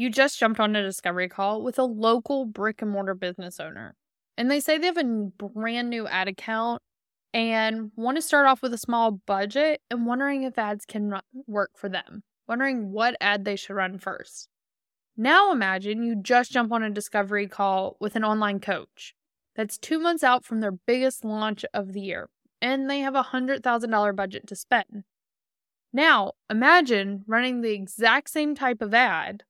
You just jumped on a discovery call with a local brick and mortar business owner, and they say they have a brand new ad account and want to start off with a small budget and wondering if ads can run, work for them, wondering what ad they should run first. Now imagine you just jump on a discovery call with an online coach that's two months out from their biggest launch of the year, and they have a $100,000 budget to spend. Now, imagine running the exact same type of ad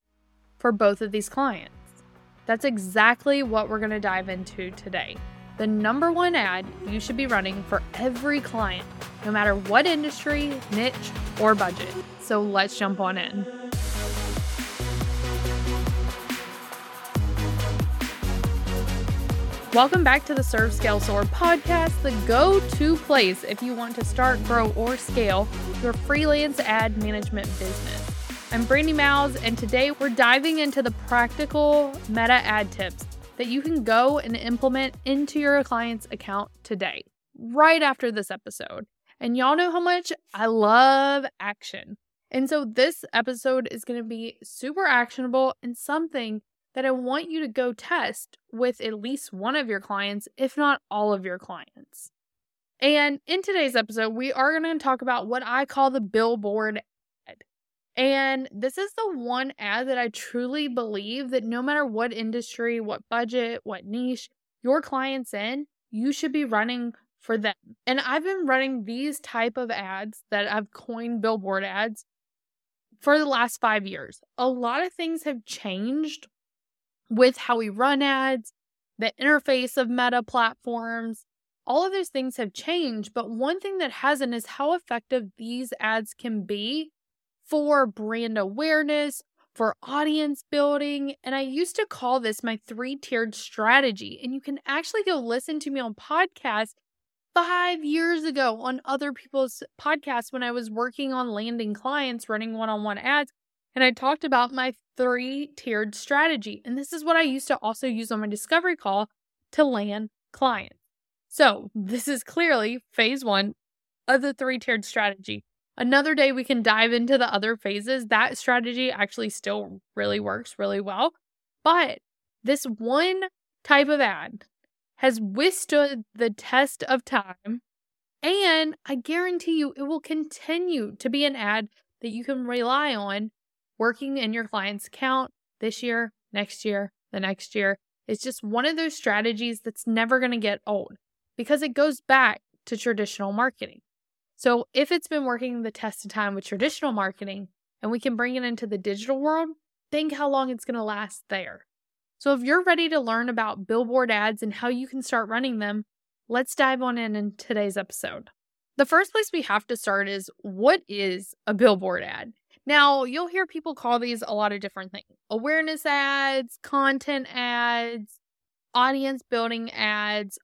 for both of these clients. That's exactly what we're going to dive into today. The number one ad you should be running for every client, no matter what industry, niche, or budget. So let's jump on in. Welcome back to the Serve Scale Soar podcast, the go to place if you want to start, grow, or scale your freelance ad management business. I'm Brandi Mowles, and today we're diving into the practical meta ad tips that you can go and implement into your client's account today, right after this episode. And y'all know how much I love action. And so this episode is going to be super actionable and something that I want you to go test with at least one of your clients, if not all of your clients. And in today's episode, we are going to talk about what I call the billboard. And this is the one ad that I truly believe that no matter what industry, what budget, what niche your client's in, you should be running for them. And I've been running these type of ads that I've coined billboard ads for the last 5 years. A lot of things have changed with how we run ads, the interface of meta platforms. All of those things have changed, but one thing that hasn't is how effective these ads can be for brand awareness, for audience building. And I used to call this my three tiered strategy. And you can actually go listen to me on podcasts five years ago on other people's podcasts when I was working on landing clients, running one on one ads. And I talked about my three tiered strategy. And this is what I used to also use on my discovery call to land clients. So this is clearly phase one of the three tiered strategy. Another day we can dive into the other phases. That strategy actually still really works really well. But this one type of ad has withstood the test of time. And I guarantee you it will continue to be an ad that you can rely on working in your client's account this year, next year, the next year. It's just one of those strategies that's never going to get old because it goes back to traditional marketing. So if it's been working the test of time with traditional marketing and we can bring it into the digital world, think how long it's going to last there. So if you're ready to learn about billboard ads and how you can start running them, let's dive on in in today's episode. The first place we have to start is what is a billboard ad? Now, you'll hear people call these a lot of different things awareness ads, content ads, audience building ads,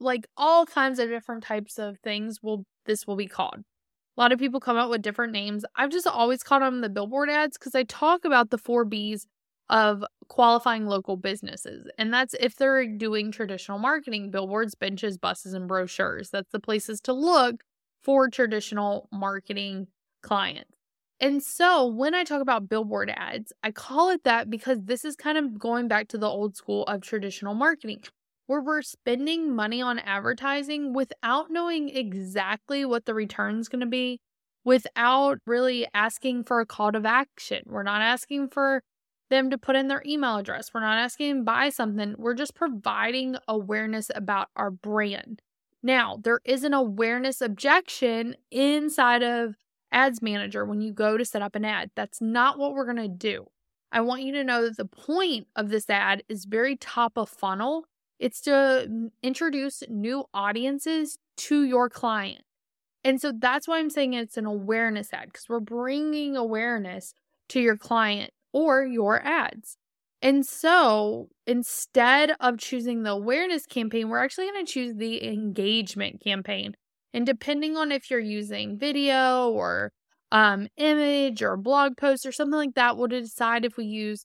like all kinds of different types of things will this will be called. A lot of people come up with different names. I've just always called them the billboard ads because I talk about the four B's of qualifying local businesses. And that's if they're doing traditional marketing, billboards, benches, buses, and brochures. That's the places to look for traditional marketing clients. And so when I talk about billboard ads, I call it that because this is kind of going back to the old school of traditional marketing, where we're spending money on advertising without knowing exactly what the return's going to be, without really asking for a call to action. We're not asking for them to put in their email address. We're not asking them to buy something. We're just providing awareness about our brand. Now, there is an awareness objection inside of ads manager when you go to set up an ad. That's not what we're going to do. I want you to know that the point of this ad is very top of funnel. It's to introduce new audiences to your client. And so that's why I'm saying it's an awareness ad because we're bringing awareness to your client or your ads. And so instead of choosing the awareness campaign, we're actually going to choose the engagement campaign. And depending on if you're using video or um, image or blog post or something like that, we'll decide if we use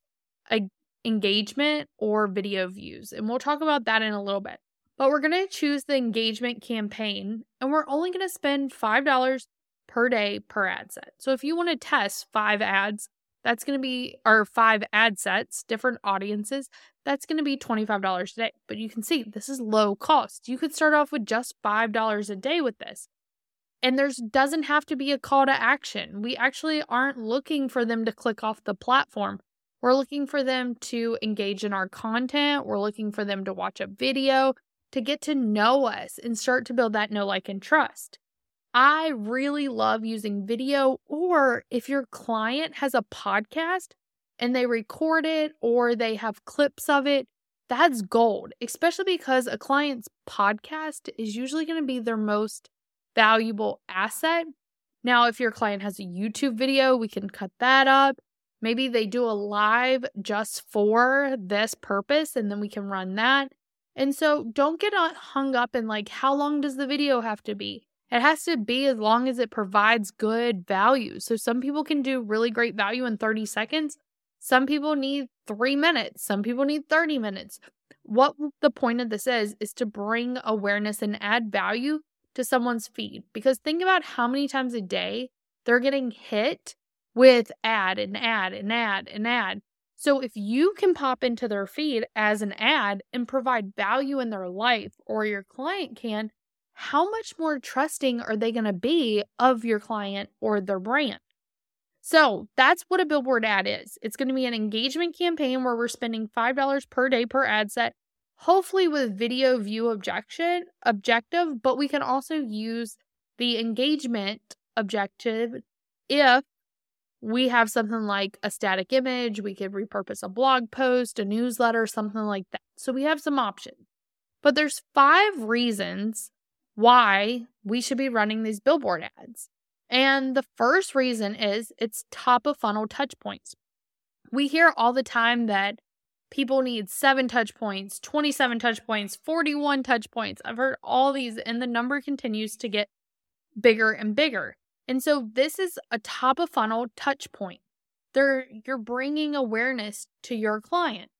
a engagement or video views. And we'll talk about that in a little bit. But we're going to choose the engagement campaign and we're only going to spend $5 per day per ad set. So if you want to test five ads That's going to be, or five ad sets, different audiences. That's going to be $25 a day. But you can see this is low cost. You could start off with just $5 a day with this. And there's doesn't have to be a call to action. We actually aren't looking for them to click off the platform. We're looking for them to engage in our content. We're looking for them to watch a video, to get to know us and start to build that know, like, and trust. I really love using video, or if your client has a podcast and they record it or they have clips of it, that's gold, especially because a client's podcast is usually going to be their most valuable asset. Now, if your client has a YouTube video, we can cut that up. Maybe they do a live just for this purpose, and then we can run that. And so don't get hung up in like, how long does the video have to be? It has to be as long as it provides good value. So some people can do really great value in 30 seconds. Some people need three minutes. Some people need 30 minutes. What the point of this is, is to bring awareness and add value to someone's feed. Because think about how many times a day they're getting hit with ad and ad and ad and ad. So if you can pop into their feed as an ad and provide value in their life, or your client can, how much more trusting are they going to be of your client or their brand? So that's what a billboard ad is. It's going to be an engagement campaign where we're spending $5 per day per ad set, hopefully with video view objection objective, but we can also use the engagement objective if we have something like a static image, we could repurpose a blog post, a newsletter, something like that. So we have some options. But there's five reasons why we should be running these billboard ads. And the first reason is it's top of funnel touch points. We hear all the time that people need seven touch points, 27 touch points, 41 touch points. I've heard all these, and the number continues to get bigger and bigger. And so this is a top of funnel touch point. They're, you're bringing awareness to your client.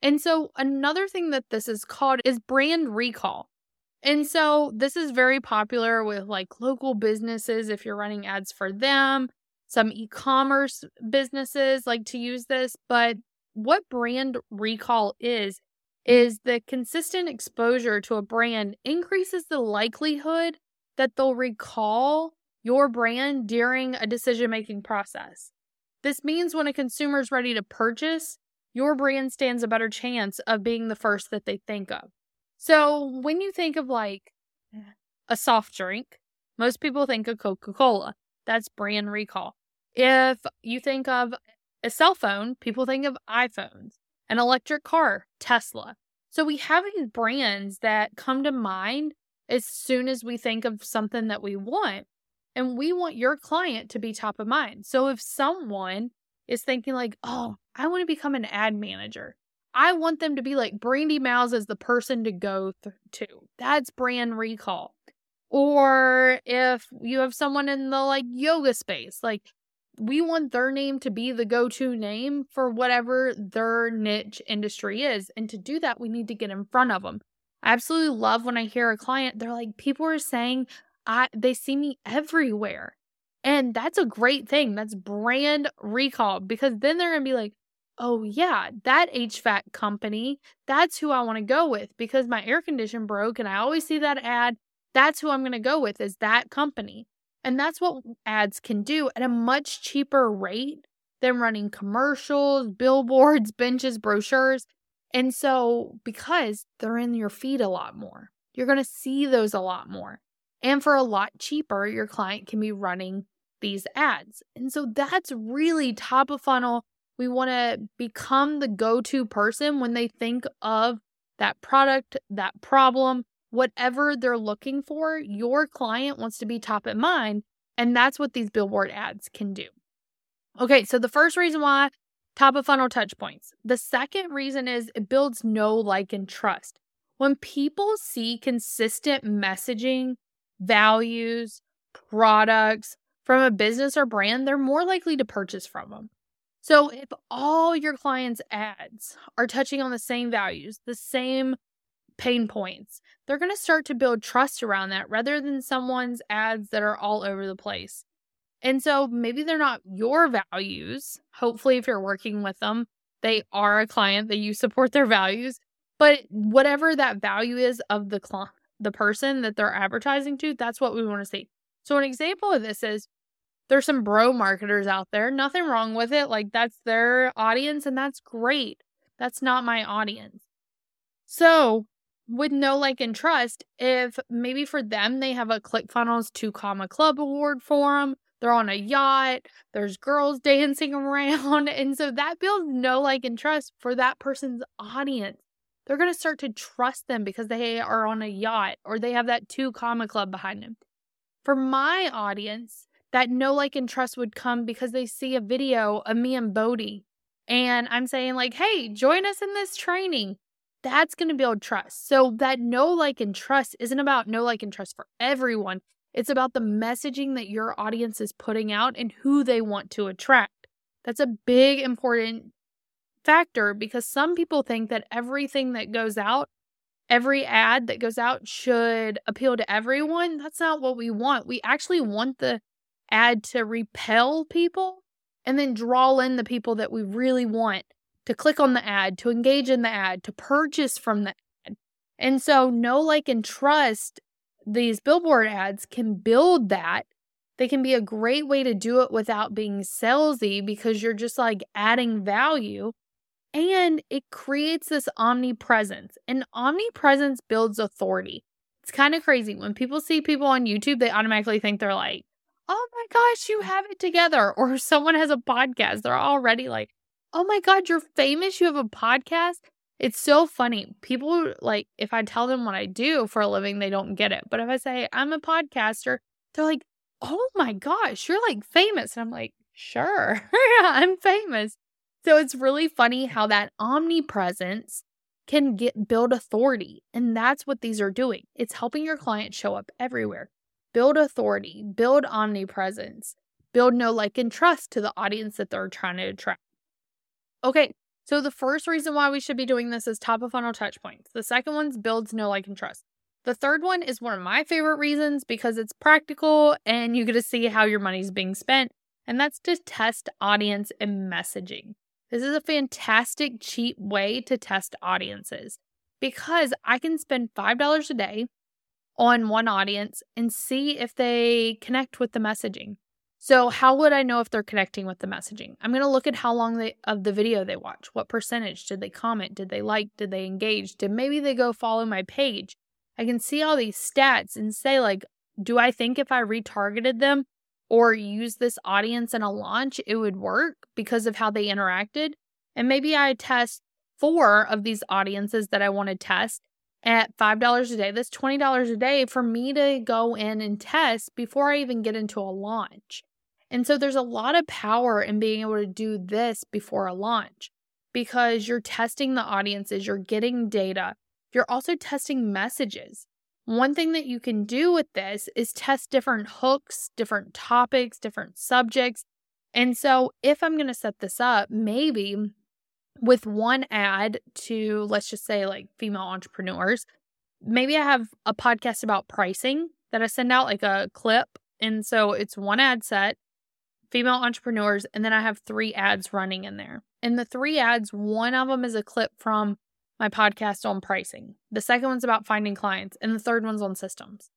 And so another thing that this is called is brand recall. And so this is very popular with like local businesses if you're running ads for them. Some e commerce businesses like to use this. But what brand recall is, is the consistent exposure to a brand increases the likelihood that they'll recall your brand during a decision making process. This means when a consumer is ready to purchase, your brand stands a better chance of being the first that they think of. So when you think of like a soft drink, most people think of Coca Cola. That's brand recall. If you think of a cell phone, people think of iPhones. An electric car, Tesla. So we have these brands that come to mind as soon as we think of something that we want. And we want your client to be top of mind. So if someone is thinking, like, oh, I want to become an ad manager, I want them to be like Brandi Mowles as the person to go th- to. That's brand recall. Or if you have someone in the like yoga space, like we want their name to be the go to name for whatever their niche industry is. And to do that, we need to get in front of them. I absolutely love when I hear a client, they're like, people are saying, I, they see me everywhere. And that's a great thing. That's brand recall because then they're going to be like, oh, yeah, that HVAC company, that's who I want to go with because my air condition broke and I always see that ad. That's who I'm going to go with is that company. And that's what ads can do at a much cheaper rate than running commercials, billboards, benches, brochures. And so, because they're in your feed a lot more, you're going to see those a lot more. And for a lot cheaper, your client can be running these ads. And so, that's really top of funnel we want to become the go to person when they think of that product, that problem, whatever they're looking for. Your client wants to be top of mind. And that's what these billboard ads can do. Okay, so the first reason why top of funnel touch points. The second reason is it builds know, like, and trust. When people see consistent messaging, values, products from a business or brand, they're more likely to purchase from them. So if all your clients' ads are touching on the same values, the same pain points, they're going to start to build trust around that rather than someone's ads that are all over the place. And so maybe they're not your values. Hopefully, if you're working with them, they are a client that you support their values. But whatever that value is of the cl- the person that they're advertising to, that's what we want to see. So an example of this is there's some bro marketers out there. Nothing wrong with it. Like that's their audience and that's great. That's not my audience. So, with no like and trust, if maybe for them they have a ClickFunnels 2 comma club award for them, they're on a yacht, there's girls dancing around, and so that builds no like and trust for that person's audience. They're going to start to trust them because they are on a yacht or they have that 2 comma club behind them. For my audience, that no like and trust would come because they see a video of me and Bodie and I'm saying like, "Hey, join us in this training." That's going to build trust. So that no like and trust isn't about no like and trust for everyone. It's about the messaging that your audience is putting out and who they want to attract. That's a big important factor because some people think that everything that goes out, every ad that goes out should appeal to everyone. That's not what we want. We actually want the ad to repel people and then draw in the people that we really want to click on the ad, to engage in the ad, to purchase from the ad. And so, know, like, and trust these billboard ads can build that. They can be a great way to do it without being salesy because you're just like adding value. And it creates this omnipresence, and omnipresence builds authority. It's kind of crazy. When people see people on YouTube, they automatically think they're like, oh my gosh, you have it together. Or someone has a podcast. They're already like, oh my God, you're famous. You have a podcast. It's so funny. People like, if I tell them what I do for a living, they don't get it. But if I say I'm a podcaster, they're like, oh my gosh, you're like famous. And I'm like, sure, I'm famous. So it's really funny how that omnipresence can get build authority. And that's what these are doing. It's helping your client show up everywhere build authority, build omnipresence, build know, like, and trust to the audience that they're trying to attract. Okay, so the first reason why we should be doing this is top of funnel touch points. The second one's builds know, like, and trust. The third one is one of my favorite reasons because it's practical and you get to see how your money's being spent, and that's to test audience and messaging. This is a fantastic, cheap way to test audiences because I can spend $5 a day on one audience and see if they connect with the messaging. So, how would I know if they're connecting with the messaging? I'm going to look at how long they, of the video they watch. What percentage did they comment? Did they like? Did they engage? Did maybe they go follow my page? I can see all these stats and say like, do I think if I retargeted them or use this audience in a launch, it would work because of how they interacted? And maybe I test four of these audiences that I want to test at $5 a day. That's $20 a day for me to go in and test before I even get into a launch. And so there's a lot of power in being able to do this before a launch because you're testing the audiences, you're getting data, you're also testing messages. One thing that you can do with this is test different hooks, different topics, different subjects. And so if I'm going to set this up, maybe with one ad to, let's just say, like female entrepreneurs, maybe I have a podcast about pricing that I send out like a clip. And so it's one ad set, female entrepreneurs, and then I have three ads running in there. And the three ads, one of them is a clip from my podcast on pricing. The second one's about finding clients, and the third one's on systems.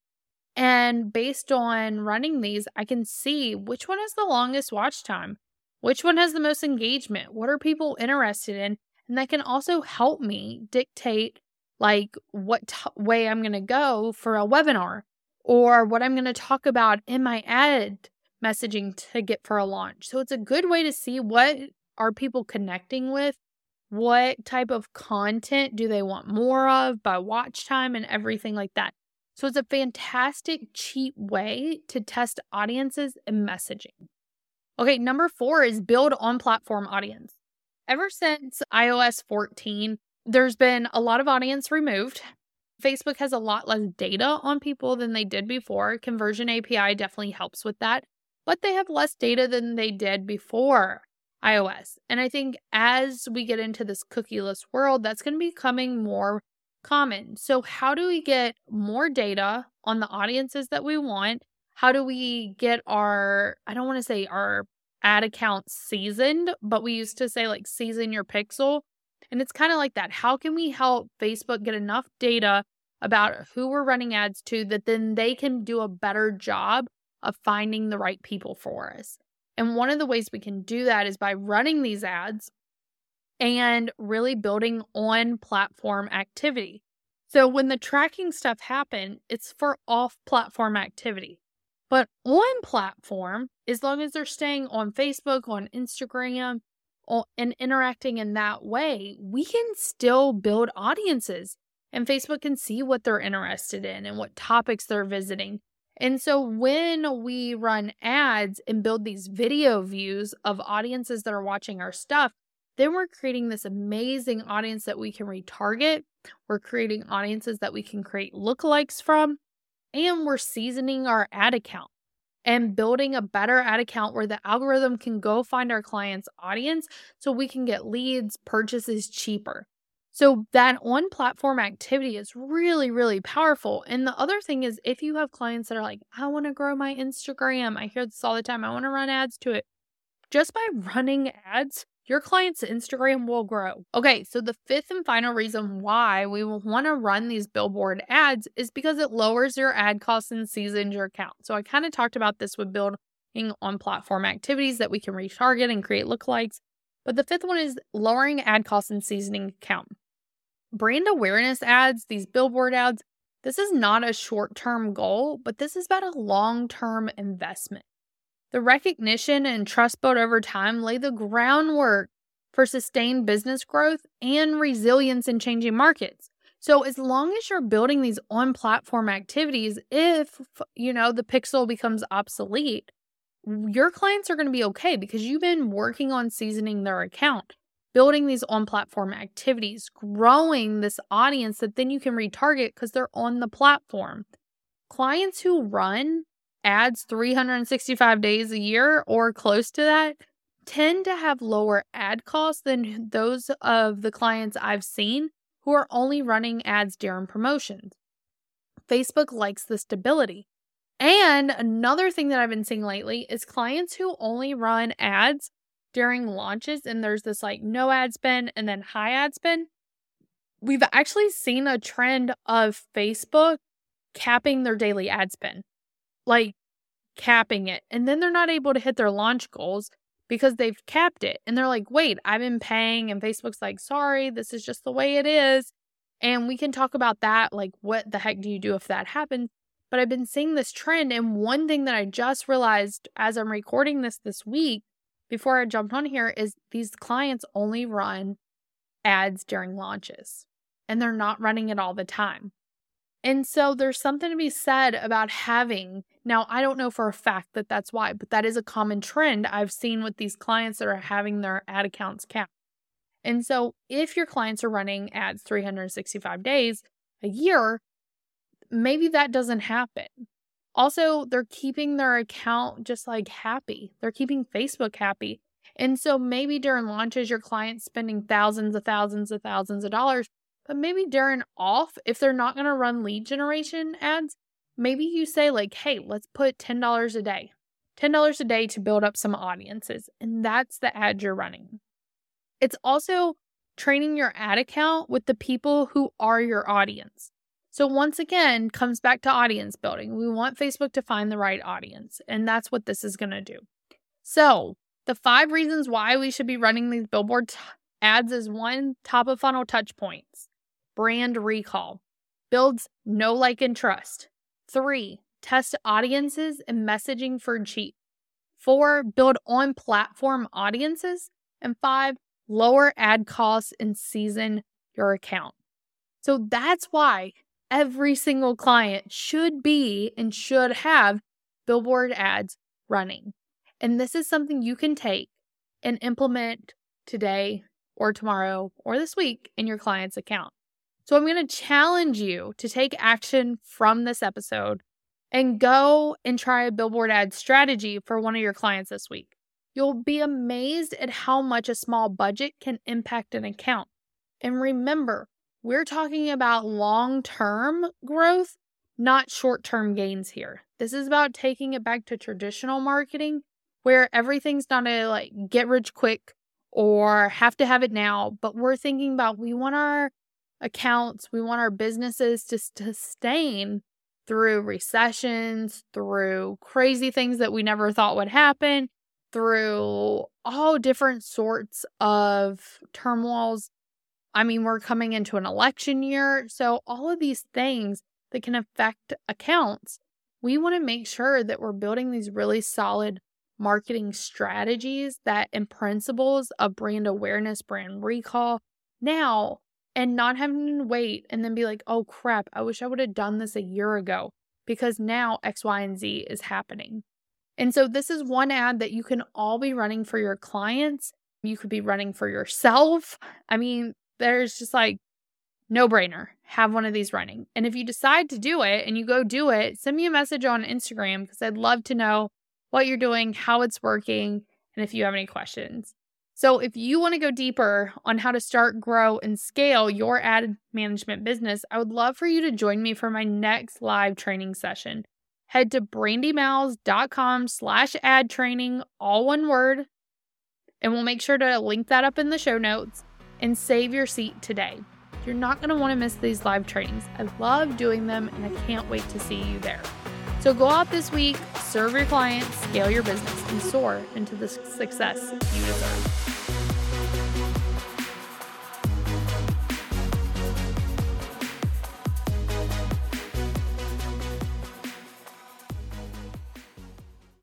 And based on running these, I can see which one has the longest watch time. Which one has the most engagement? What are people interested in? And that can also help me dictate like what t- way I'm going to go for a webinar or what I'm going to talk about in my ad messaging to get for a launch. So it's a good way to see what are people connecting with? What type of content do they want more of by watch time and everything like that. So it's a fantastic cheap way to test audiences and messaging. Okay, number four is build on platform audience. Ever since iOS 14, there's been a lot of audience removed. Facebook has a lot less data on people than they did before. Conversion API definitely helps with that, but they have less data than they did before iOS. And I think as we get into this cookieless world, that's going to be becoming more common. So, how do we get more data on the audiences that we want? how do we get our, I don't want to say our ad account seasoned, but we used to say like season your pixel. And it's kind of like that. How can we help Facebook get enough data about who we're running ads to that then they can do a better job of finding the right people for us? And one of the ways we can do that is by running these ads and really building on platform activity. So when the tracking stuff happen, it's for off platform activity. But on platform, as long as they're staying on Facebook, on Instagram, and interacting in that way, we can still build audiences. And Facebook can see what they're interested in and what topics they're visiting. And so when we run ads and build these video views of audiences that are watching our stuff, then we're creating this amazing audience that we can retarget. We're creating audiences that we can create lookalikes from, and we're seasoning our ad account and building a better ad account where the algorithm can go find our client's audience so we can get leads, purchases cheaper. So that on platform activity is really, really powerful. And the other thing is, if you have clients that are like, I want to grow my Instagram, I hear this all the time, I want to run ads to it. Just by running ads, your client's Instagram will grow. Okay, so the fifth and final reason why we will want to run these billboard ads is because it lowers your ad costs and seasons your account. So I kind of talked about this with building on platform activities that we can retarget and create lookalikes. But the fifth one is lowering ad costs and seasoning account. Brand awareness ads, these billboard ads, this is not a short term goal, but this is about a long term investment. The recognition and trust built over time lay the groundwork for sustained business growth and resilience in changing markets. So as long as you're building these on-platform activities, if you know the pixel becomes obsolete, your clients are going to be okay because you've been working on seasoning their account, building these on-platform activities, growing this audience that then you can retarget because they're on the platform. Clients who run ads 365 days a year or close to that tend to have lower ad costs than those of the clients I've seen who are only running ads during promotions. Facebook likes the stability. And another thing that I've been seeing lately is clients who only run ads during launches and there's this like no ad spend and then high ad spend. We've actually seen a trend of Facebook capping their daily ad spend like capping it. And then they're not able to hit their launch goals because they've capped it. And they're like, wait, I've been paying. And Facebook's like, sorry, this is just the way it is. And we can talk about that. Like, what the heck do you do if that happens? But I've been seeing this trend. And one thing that I just realized as I'm recording this this week before I jumped on here is these clients only run ads during launches and they're not running it all the time. And so there's something to be said about having. Now, I don't know for a fact that that's why, but that is a common trend I've seen with these clients that are having their ad accounts capped. And so if your clients are running ads 365 days a year, maybe that doesn't happen. Also, they're keeping their account just like happy. They're keeping Facebook happy. And so maybe during launches, your client's spending thousands of thousands of thousands of dollars but maybe during off, if they're not going to run lead generation ads, maybe you say, like, hey, let's put $10 a day, $10 a day to build up some audiences. And that's the ad you're running. It's also training your ad account with the people who are your audience. So, once again, comes back to audience building. We want Facebook to find the right audience, and that's what this is going to do. So, the five reasons why we should be running these billboard ads is one, top of funnel touch points brand recall, builds know, like, and trust. Three, test audiences and messaging for cheap. Four, build on platform audiences. And five, lower ad costs and season your account. So that's why every single client should be and should have billboard ads running. And this is something you can take and implement today or tomorrow or this week in your client's account. So I'm going to challenge you to take action from this episode and go and try a billboard ad strategy for one of your clients this week. You'll be amazed at how much a small budget can impact an account. And remember, we're talking about long term growth, not short term gains here. This is about taking it back to traditional marketing where everything's not a like get rich quick or have to have it now, but we're thinking about we want our accounts, we want our businesses to sustain through recessions, through crazy things that we never thought would happen, through all different sorts of turmoils. I mean, we're coming into an election year. So, all of these things that can affect accounts, we want to make sure that we're building these really solid marketing strategies that and principles of brand awareness, brand recall now, and not having to wait and then be like, oh crap, I wish I would have done this a year ago because now X, Y, and Z is happening. And so, this is one ad that you can all be running for your clients. You could be running for yourself. I mean, there's just like no brainer. Have one of these running. And if you decide to do it and you go do it, send me a message on Instagram because I'd love to know what you're doing, how it's working, and if you have any questions. So, if you want to go deeper on how to start, grow, and scale your ad management business, I would love for you to join me for my next live training session. Head to brandimowles.com slash ad training, all one word, and we'll make sure to link that up in the show notes and save your seat today. You're not going to want to miss these live trainings. I love doing them and I can't wait to see you there. So go out this week, serve your clients, scale your business, and soar into the success you deserve.